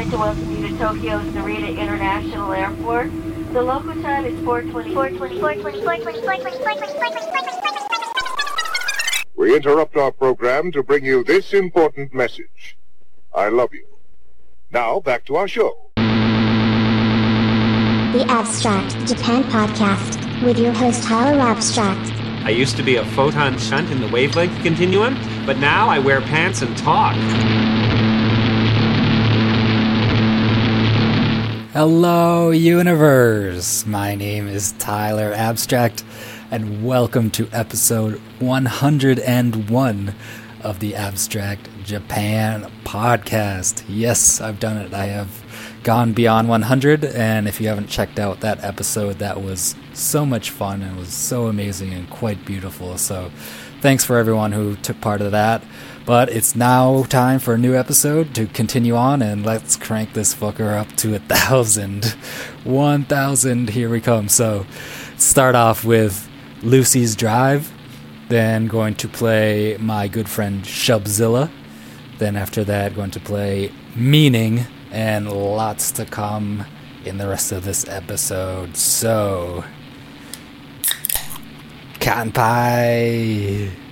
like to welcome you to Tokyo's Narita International Airport. The local time is 420. 420. 420. 420. 420. We interrupt our program to bring you this important message. I love you. Now, back to our show. The Abstract Japan Podcast with your host Tyler Abstract. I used to be a photon shunt in the wavelength continuum, but now I wear pants and talk. Hello, universe! My name is Tyler Abstract, and welcome to episode 101 of the Abstract Japan podcast. Yes, I've done it. I have gone beyond 100, and if you haven't checked out that episode, that was so much fun and was so amazing and quite beautiful. So, thanks for everyone who took part of that. But it's now time for a new episode to continue on, and let's crank this fucker up to a thousand. One thousand, here we come. So, start off with Lucy's Drive, then going to play my good friend Shubzilla, then after that, going to play Meaning, and lots to come in the rest of this episode. So, Kanpai! so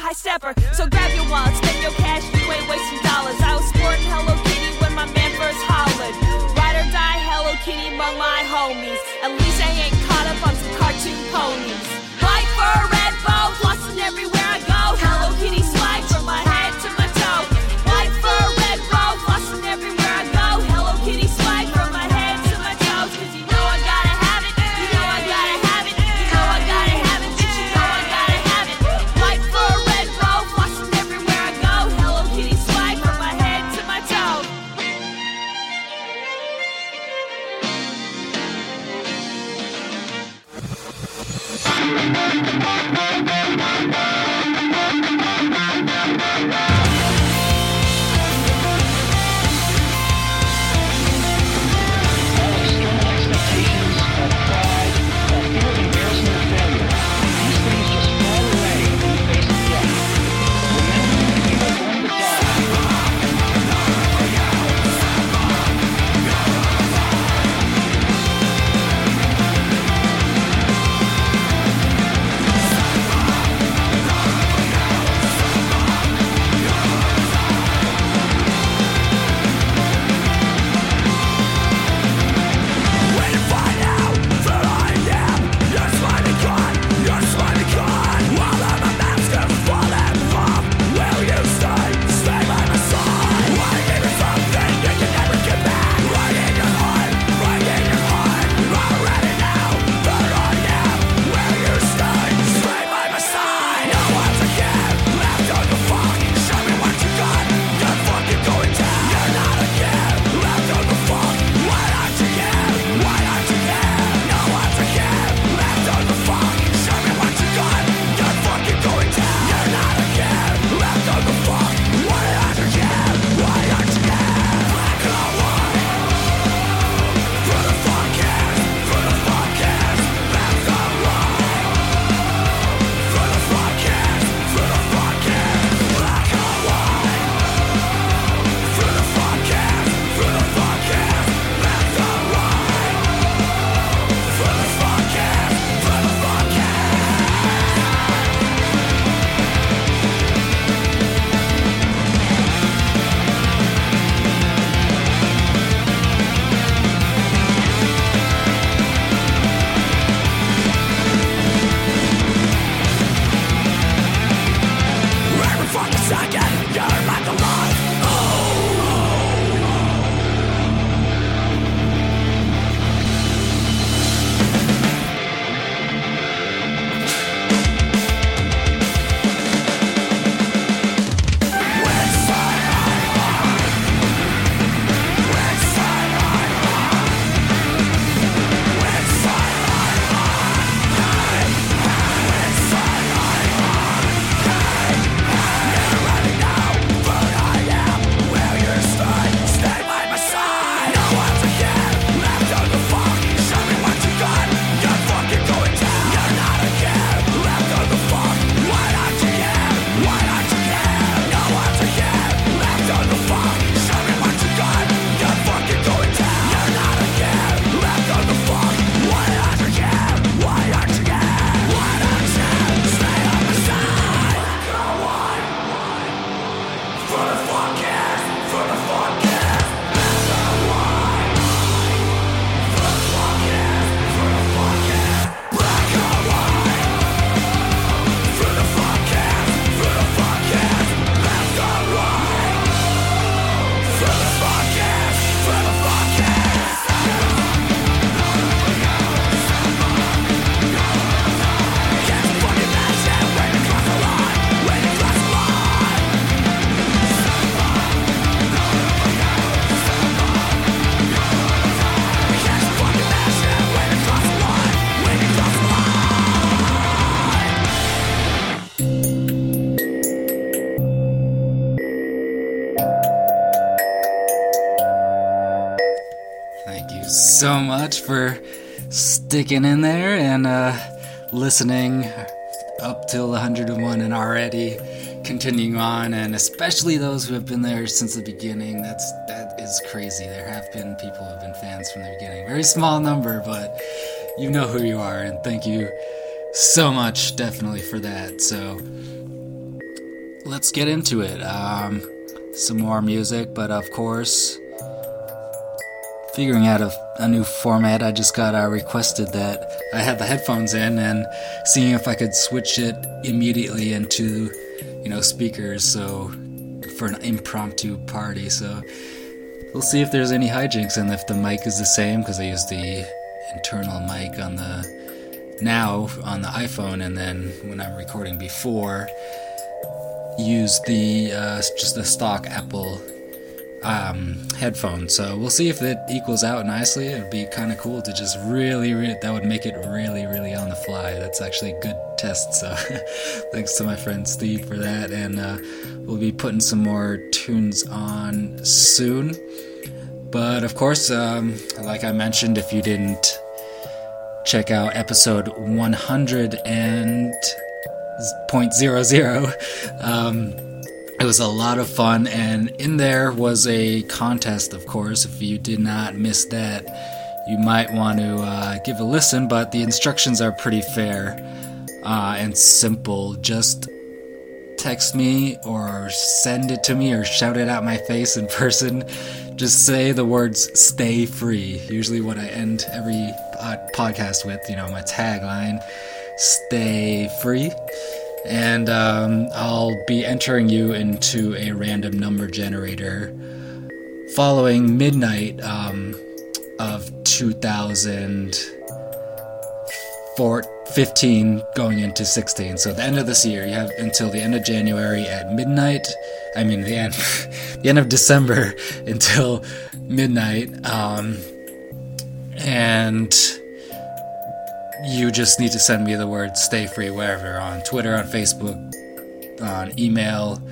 high stepper. So grab your wallet, spend your cash, you ain't wasting dollars. I was sporting Hello Kitty when my man first hollered. Ride or die, Hello Kitty among my homies. At least I ain't caught up on some cartoon ponies. Sticking in there and uh, listening up till 101 and already continuing on, and especially those who have been there since the beginning. That's that is crazy. There have been people who have been fans from the beginning. Very small number, but you know who you are, and thank you so much, definitely for that. So let's get into it. Um, some more music, but of course, figuring out a, a new format. I just got uh, requested that I had the headphones in and seeing if I could switch it immediately into, you know, speakers. So for an impromptu party. So we'll see if there's any hijinks and if the mic is the same because I use the internal mic on the now on the iPhone, and then when I'm recording before use the uh, just the stock Apple um, headphone. So we'll see if it equals out nicely. It would be kind of cool to just really, really, that would make it really, really on the fly. That's actually a good test. So thanks to my friend Steve for that. And uh, we'll be putting some more tunes on soon. But of course, um, like I mentioned, if you didn't check out episode 100 and point zero zero. Um, it was a lot of fun, and in there was a contest, of course. If you did not miss that, you might want to uh, give a listen, but the instructions are pretty fair uh, and simple. Just text me or send it to me or shout it out my face in person. Just say the words stay free. Usually, what I end every podcast with, you know, my tagline stay free. And um, I'll be entering you into a random number generator following midnight um, of 2015 going into 16. So the end of this year, you have until the end of January at midnight. I mean, the end, the end of December until midnight. Um, and you just need to send me the word stay free wherever on Twitter, on Facebook, on email.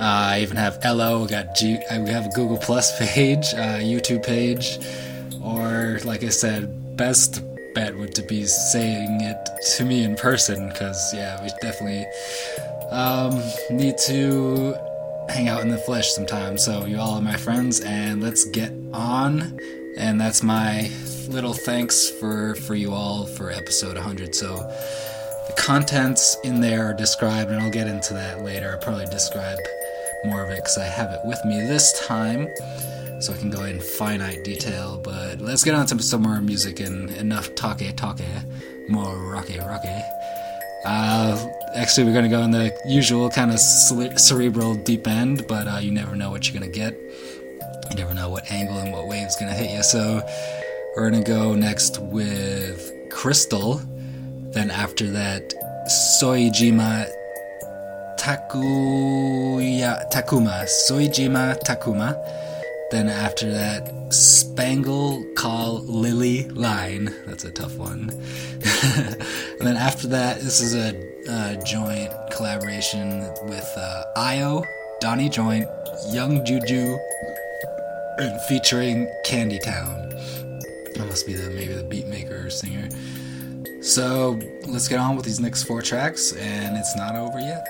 Uh, I even have LO, we got G, uh, we have a Google Plus page, uh, YouTube page, or like I said, best bet would to be saying it to me in person because yeah, we definitely um, need to hang out in the flesh sometimes. So you all are my friends, and let's get on. And that's my little thanks for for you all for episode 100. So the contents in there are described, and I'll get into that later. I'll probably describe more of it because I have it with me this time, so I can go in finite detail. But let's get on to some more music and enough talke talke, more rocky rocky. Uh, actually, we're gonna go in the usual kind of cerebral deep end, but uh, you never know what you're gonna get. You never know what angle and what wave's gonna hit you. So we're gonna go next with Crystal. Then after that, Soejima Takuya Takuma. Soejima Takuma. Then after that, Spangle Call Lilli Line. That's a tough one. and then after that, this is a, a joint collaboration with uh, Io, Donnie Joint, Young Juju, featuring KANDYTOWN. That must be the maybe the beat maker or singer. So let's get on with these next four tracks, and it's not over yet.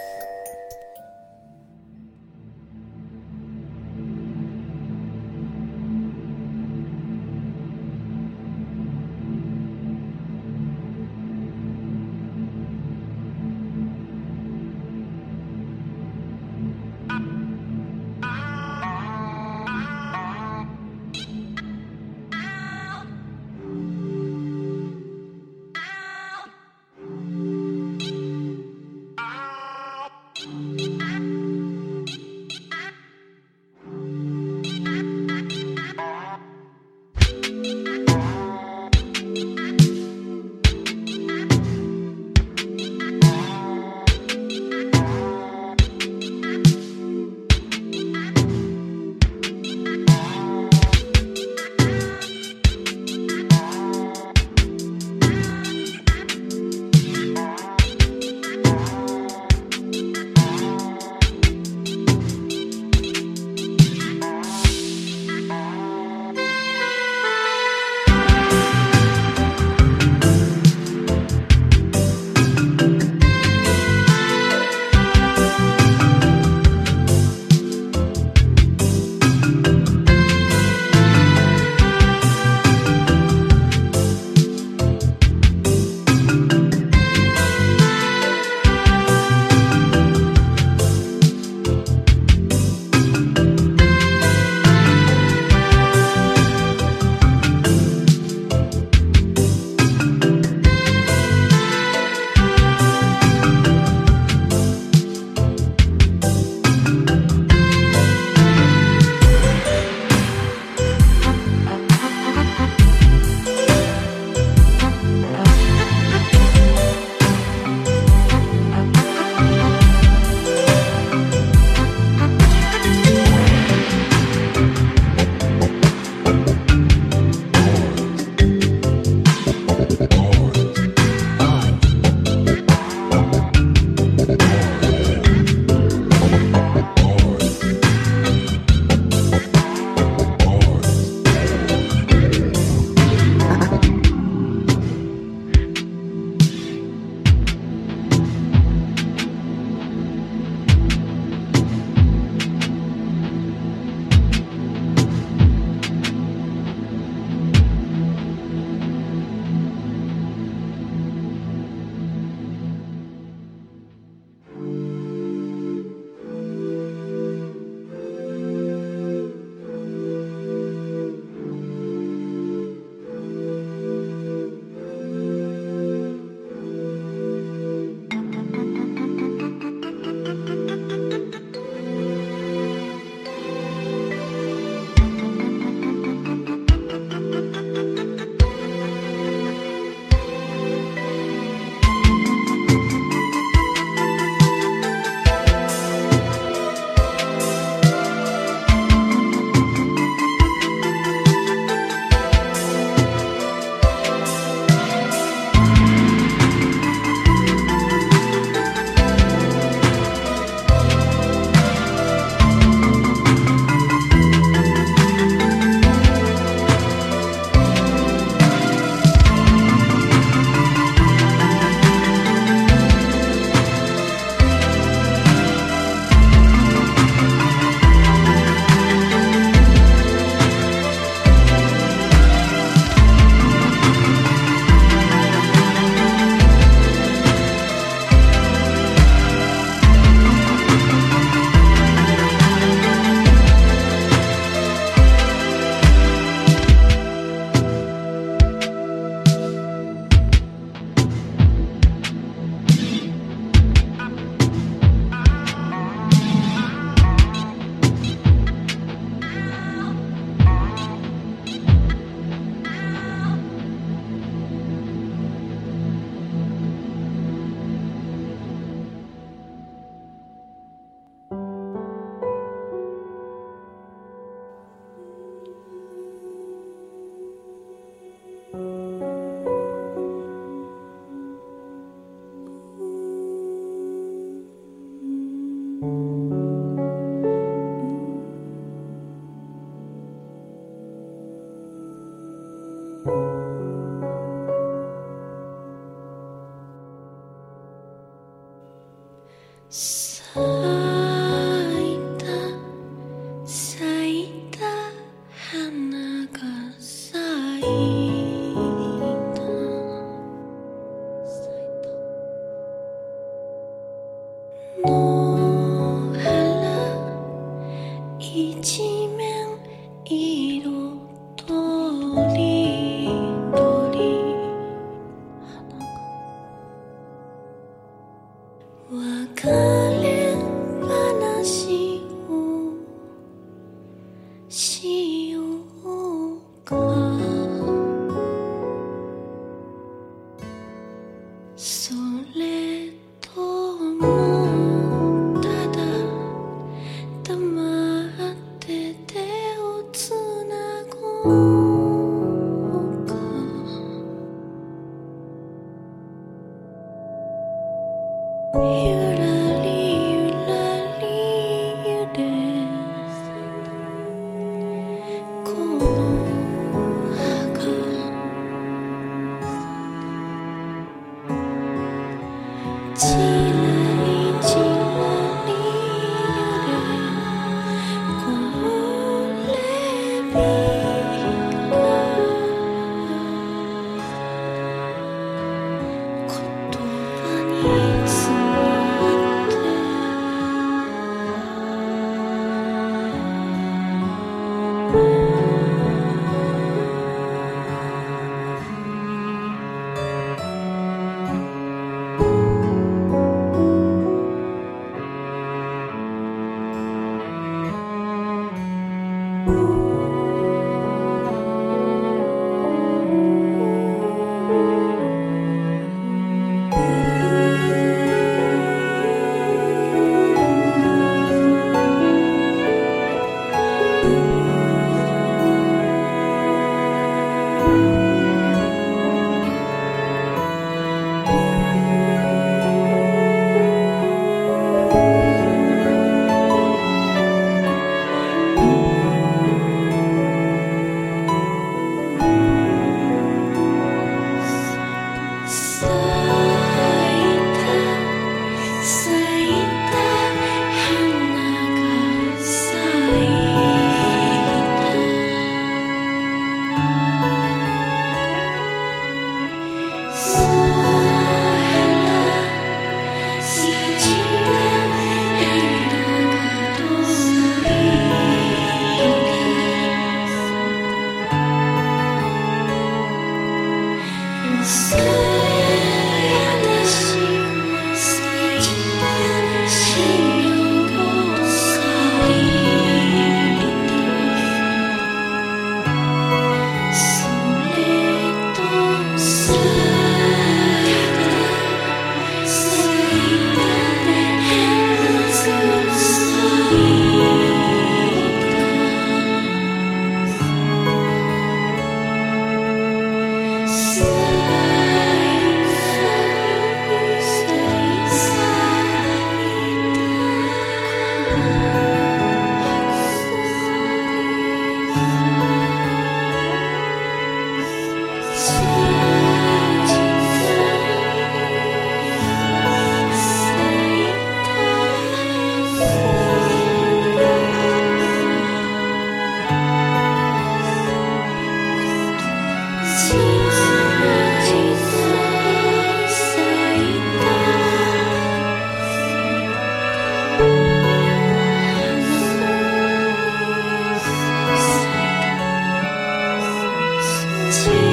由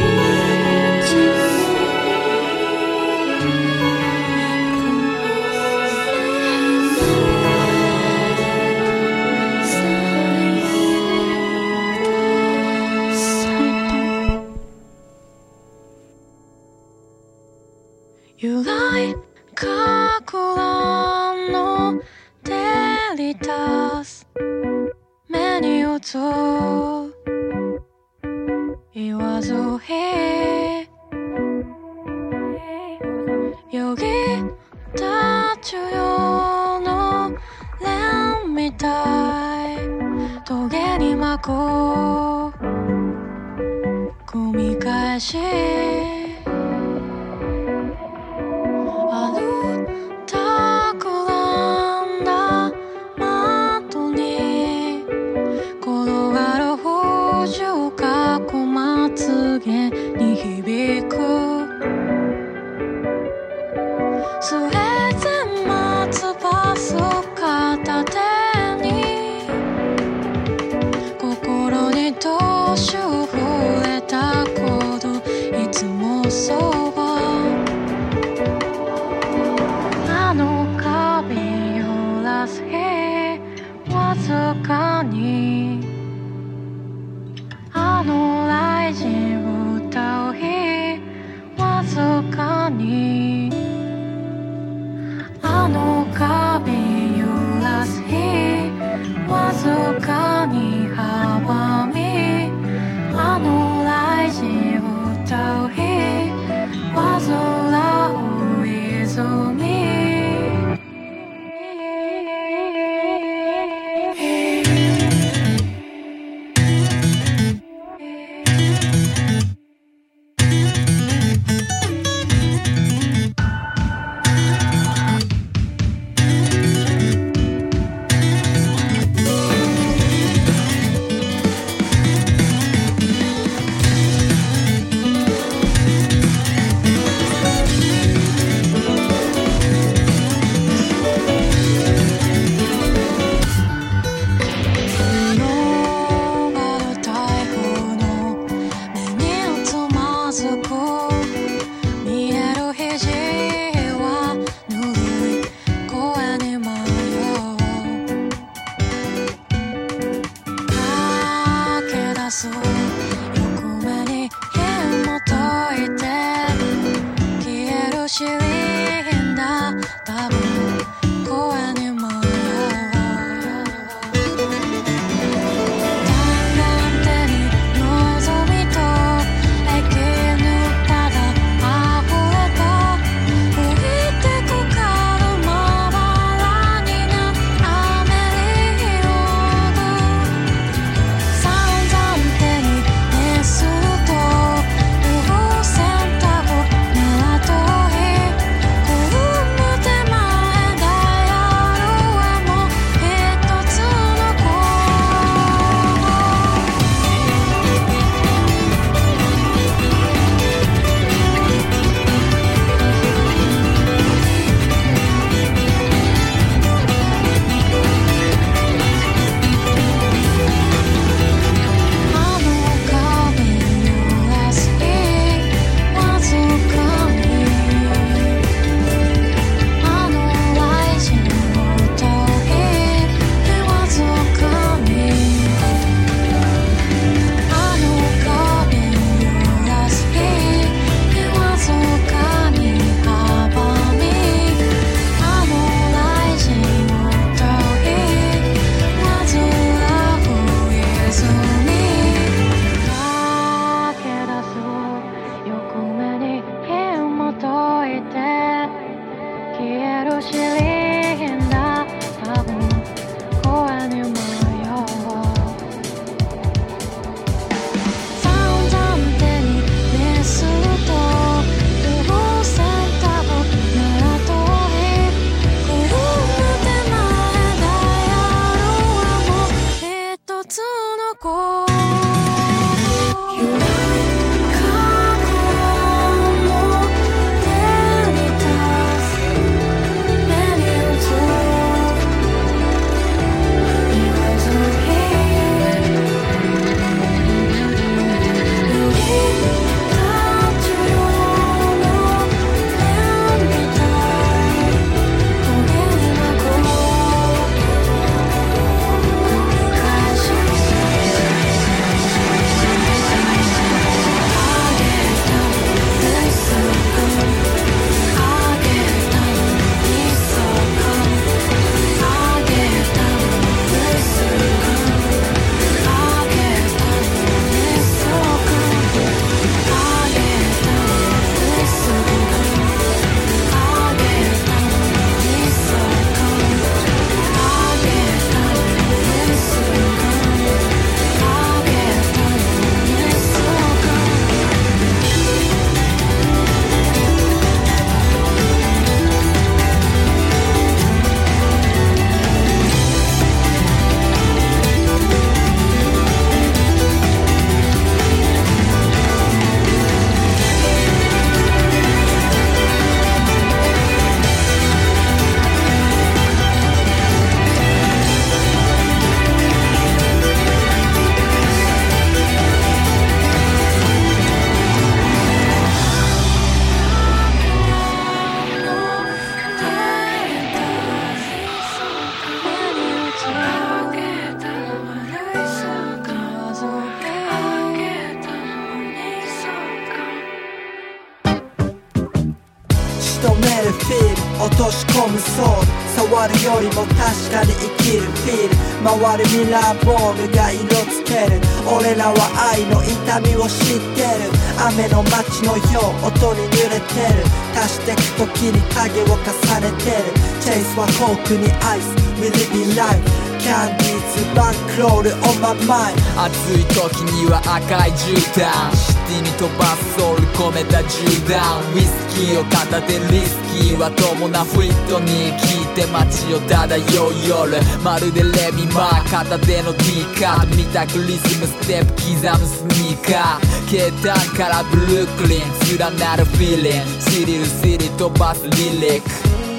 ラーボールが色つける。俺らは愛の痛みを知ってる。雨の街のよう音に濡れてる。足してく時に影を重ねてる。チェイスはコークにアイス。We live in life. キャンディーズバンクロール on my mind. 暑い時には赤い絨毯。に飛ばすソウル込めた銃弾。ウイスキーを片手リスキーは友なフィットに聞いて街を漂う夜まるでレミマー片手の D カー。見たくリズムステップ刻むスニーカー。ケータンからブルックリン連なるフィーリン。グシリルシリ飛ばすリリック。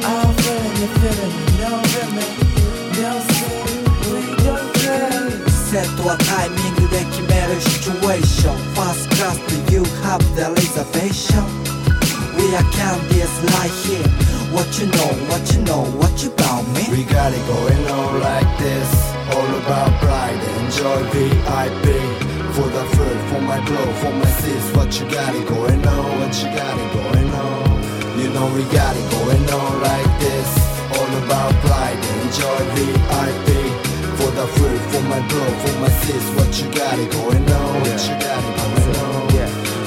I'm feeling it, feeling. It, no limit, no sin, we don't care. set to a timing that can matter situation. Fast class do you have the reservation? We are candies right here. What you know, what you know, what you about me? We got it going on like this. All about pride, enjoy VIP For the food, for my glow, for my sis. What you got it going on, what you got it going on? You know we got it going on like this. All about pride, enjoy VIP the food, for my bro, for my sis, what you got it going on? What you got it going on?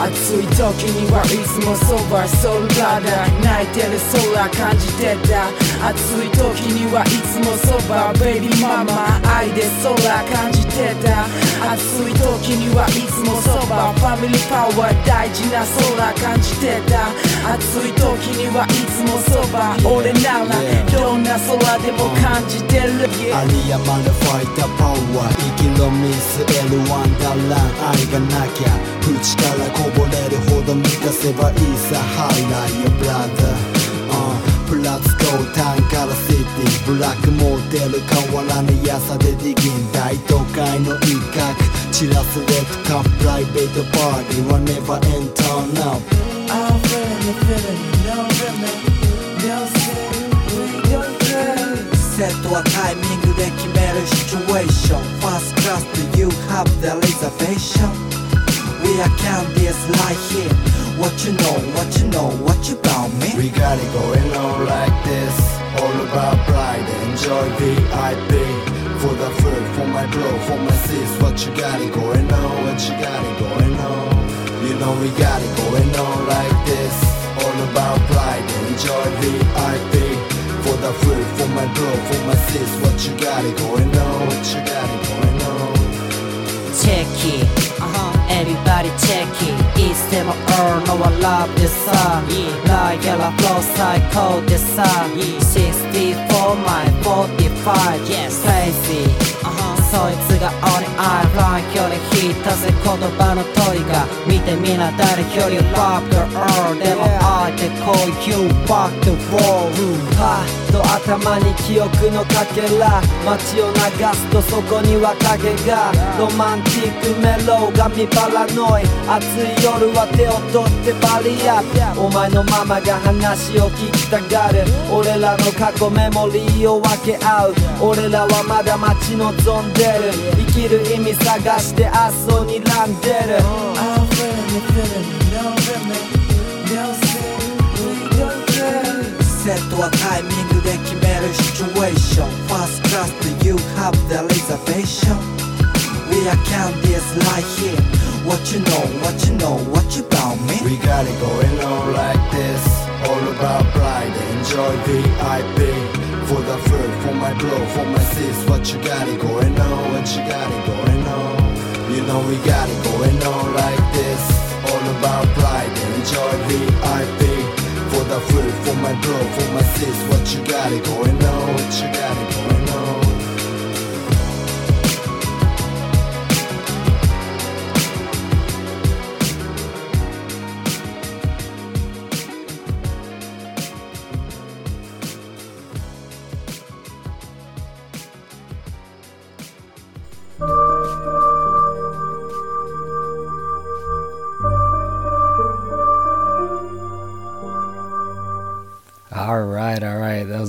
暑い時にはいつもそばソウルラダー泣いてる空感じてた。暑い時にはいつもそば。ベイビーママ愛で空感じてた。暑い時にはいつもそば。ファミリーパワー大事な空感じてた。暑い時にはいつもそば。俺ならどんな空でも感じてる。あり山のファイターパワー生きろ見据えるワンダーラン愛がなきゃ口からこぼれるほど満たせばいいさハイライアブ your ラスー。タンからシティブラックモーテル変わらぬ優さでディギン大都会の一角。散らすレッドカップライベートパーティー。は Never enter now. セットはタイミングで決めるシチュエーション。ファーストクラスで You have the reservation. We are candies right here What you know, what you know, what you about me? We got it going on like this. All about pride and joy VIP For the food, for my bro, for my sis. What you got it going on, what you got it going on? You know we got it going on like this. All about pride and joy VIP For the food, for my bro, for my sis. What you got it going on, what you got it going on check it uh-huh. Everybody check it It's them all know I love this song yeah. Like yellow flow call this song yeah. 64 my 45 yes. Crazy uh-huh. そいつが only I like 距離引いたぜ言葉の問いが見てみな誰より love girl でも I で call you back the wall パッと頭に記憶のかけら街を流すとそこには影がロマンティックメロが見パラノイ暑い夜は手を取ってバリアお前のママが話を聞きたがる俺らの過去メモリーを分け合う俺らはまだ待ち望んでる生きる意味探して明日を睨んでる I'm feeling it, feeling it, no limit, no sin, we don't care セットはタイミングで決めるシチュエーション First class do you have the reservation? We are candies right here What you know, what you know, what you about me? We got it going on like this All about pride and joy VIP For the food, for my bro, for my sis. What you got it going on, what you got it going on? You know we got it going on like this. All about pride and joy VIP For the food, for my bro, for my sis. What you got it going on, what you got it going on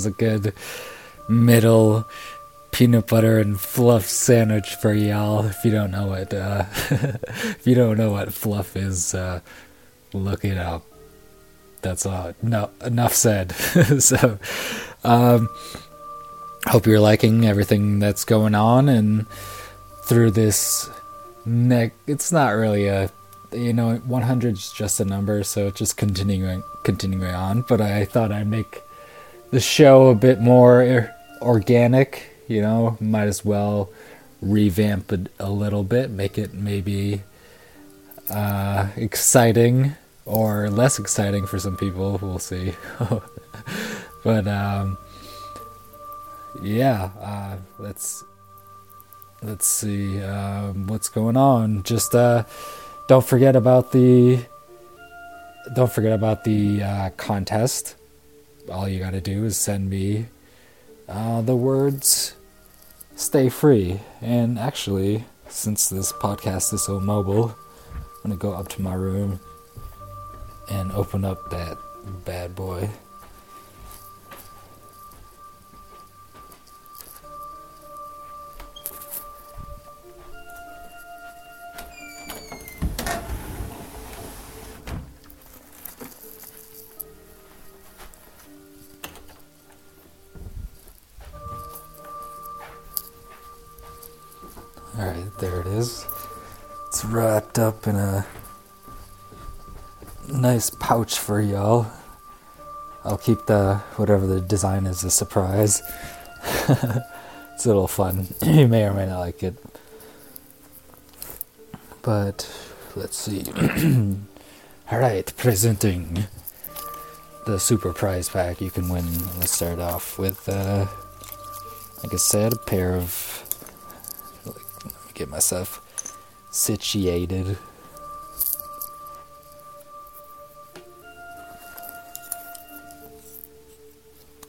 A good middle peanut butter and fluff sandwich for y'all. If you don't know what, uh, if you don't know what fluff is, uh, look it up. That's all. No, enough said. so, um, hope you're liking everything that's going on and through this neck. It's not really a you know 100 is just a number so just continuing continuing on but i thought i'd make the show a bit more organic you know might as well revamp it a little bit make it maybe uh, exciting or less exciting for some people we'll see. But um, yeah uh, let's let's see um, what's going on. Just uh don't forget about the don't forget about the uh, contest all you gotta do is send me uh, the words stay free. And actually since this podcast is so mobile i'm gonna go up to my room and open up that bad boy guys. It's It's wrapped up in a nice pouch for y'all. I'll keep the whatever the design is a surprise. it's a little fun. you may or may not like it. But let's see. Alright, presenting the super prize pack you can win. Let's start off with, uh, like I said, a pair of. Get myself situated.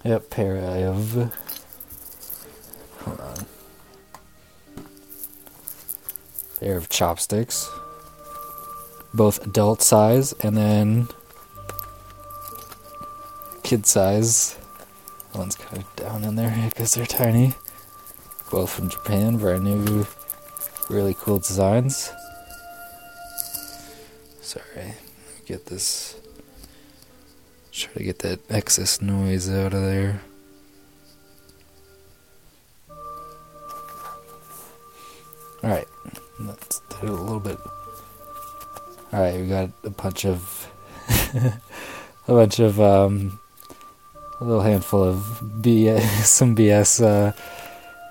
Yep, pair of. Hold on. Pair of chopsticks. Both adult size and then kid size. One's kind of down in there because they're tiny. Both from Japan, brand new, really cool designs. Sorry, get this. Try to get that excess noise out of there. Alright, let's do a little bit. Alright, we got a bunch of. a bunch of, um, a little handful of BS, some BS, uh,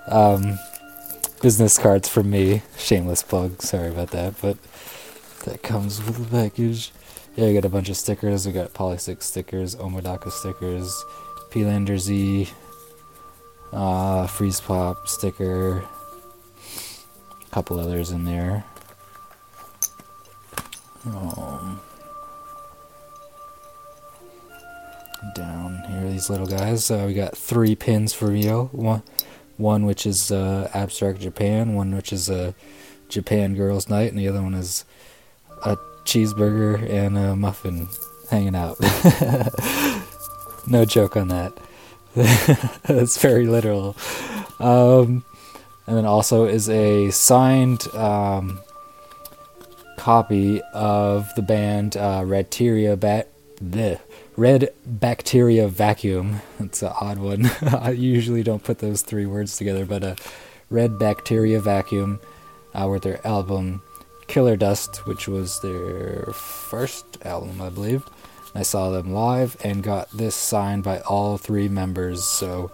um, business cards from me. Shameless plug, sorry about that, but that comes with the package. Yeah, we got a bunch of stickers. We got Polysics stickers, Omodaka stickers, P-Lander Z, uh, Freezepop sticker, a couple others in there. Um, down here, these little guys. Uh, we got three pins for Rio. One, one which is uh, Abstract Japan, one which is a Japan Girls Night, and the other one is a cheeseburger and a muffin hanging out. no joke on that. That's very literal. Um, and then also is a signed um, copy of the band uh, Redteria Bat. Red Bacteria Vacuum. That's an odd one. I usually don't put those three words together, but a Red Bacteria Vacuum uh, with their album Killer Dust, which was their first album, I believe. I saw them live and got this signed by all three members. So,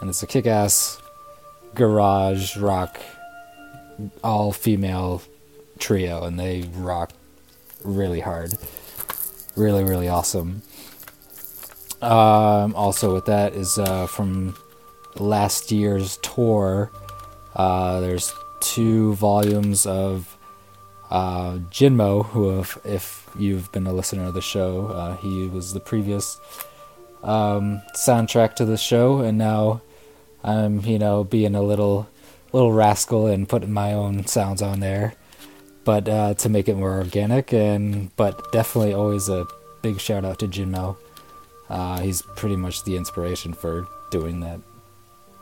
and it's a kick-ass garage rock, all female trio, and they rock really hard. Really, really awesome. Um, also, with that is uh, from last year's tour. Uh, there's two volumes of uh, Jinmo, who, if, if, you've been a listener of the show, uh, he was the previous um, soundtrack to the show, and now I'm, you know, being a little little rascal and putting my own sounds on there, but uh, to make it more organic. And but definitely always a big shout out to Jinmo. Uh, he's pretty much the inspiration for doing that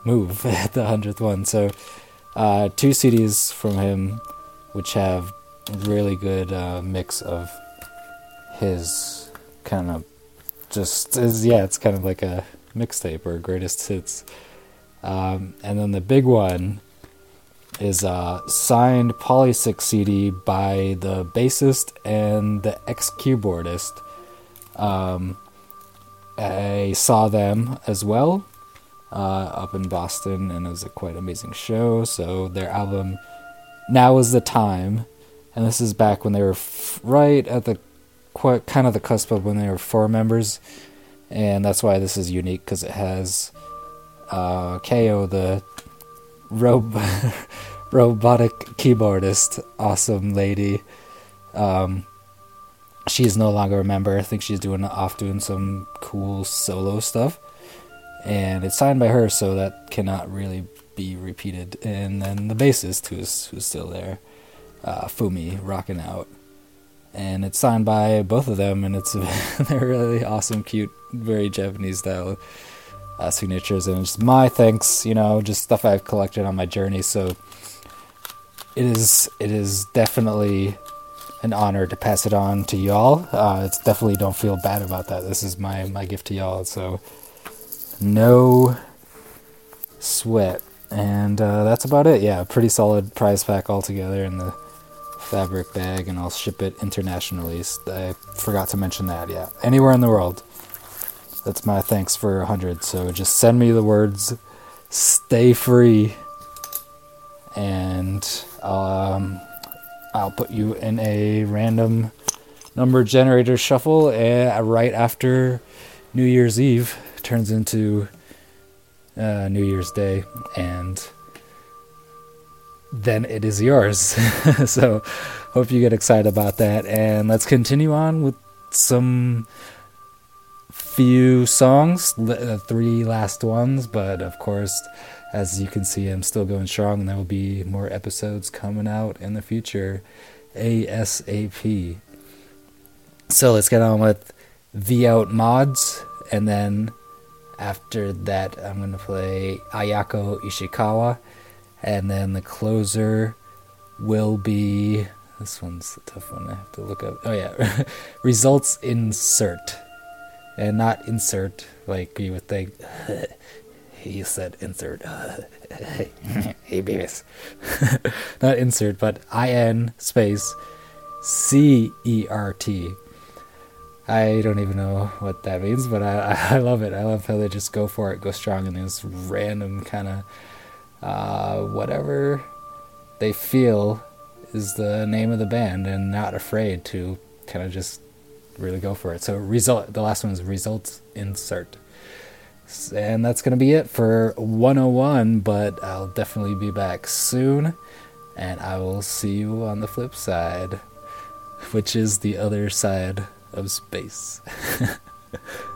move at the hundredth one. So, uh, two CDs from him, which have really good uh, mix of his kind of just is yeah, it's kind of like a mixtape or greatest hits. Um, and then the big one is a signed Polysics CD by the bassist and the ex keyboardist. Um, I saw them as well uh, up in Boston, and it was a quite amazing show. So their album "Now Is the Time," and this is back when they were f- right at the quite kind of the cusp of when they were four members, and that's why this is unique because it has uh, Ko, the rob- robotic keyboardist, awesome lady. Um, she's no longer a member. I think she's doing off doing some cool solo stuff, and it's signed by her, so that cannot really be repeated. And then the bassist, who's who's still there, uh, Fumi, rocking out, and it's signed by both of them, and it's they're really awesome, cute, very Japanese style uh, signatures, and it's my thanks, you know, just stuff I've collected on my journey. So it is it is definitely an honor to pass it on to y'all. Uh, it's definitely don't feel bad about that. This is my my gift to y'all. So no sweat. And uh, that's about it. Yeah, pretty solid prize pack altogether in the fabric bag, and I'll ship it internationally. I forgot to mention that. Yeah, anywhere in the world. That's my thanks for a 100. So just send me the words stay free and um, I'll put you in a random number generator shuffle uh, right after New Year's Eve turns into uh, New Year's Day, and then it is yours. so, hope you get excited about that. And let's continue on with some few songs, the three last ones, but of course as you can see, I'm still going strong, and there will be more episodes coming out in the future ASAP. So let's get on with V Out Mods, and then after that, I'm going to play Ayako Ishikawa, and then the closer will be. This one's a tough one. I have to look up. Oh, yeah. Results insert. And not insert like you would think. He said insert. hey, babies. Not insert, but I N space C E R T. I don't even know what that means, but I, I love it. I love how they just go for it, go strong in this random kind of uh, whatever they feel is the name of the band and not afraid to kind of just really go for it. So result the last one is results insert. And that's going to be it for 101, but I'll definitely be back soon. And I will see you on the flip side, which is the other side of space.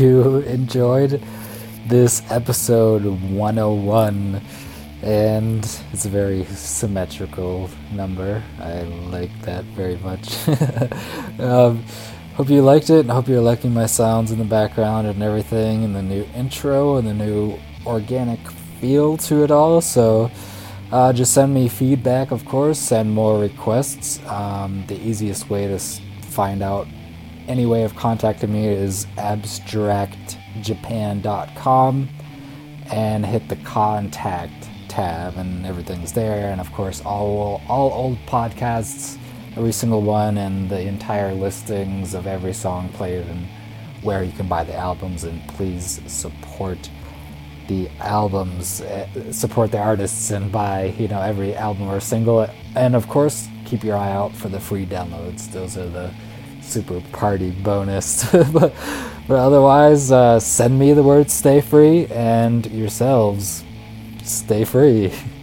you enjoyed this episode 101 and it's a very symmetrical number. I like that very much. Um, hope you liked it and hope you're liking my sounds in the background and everything and the new intro and the new organic feel to it all. So uh, just send me feedback of course send more requests. Um, the easiest way to find out any way of contacting me is abstractjapan.com and hit the contact tab and everything's there. And of course all all old podcasts every single one and the entire listings of every song played and where you can buy the albums. And please support the albums eh, support the artists and buy you know every album or single. And of course keep your eye out for the free downloads. Those are the super party bonus. But, but otherwise uh, send me the word stay free and yourselves stay free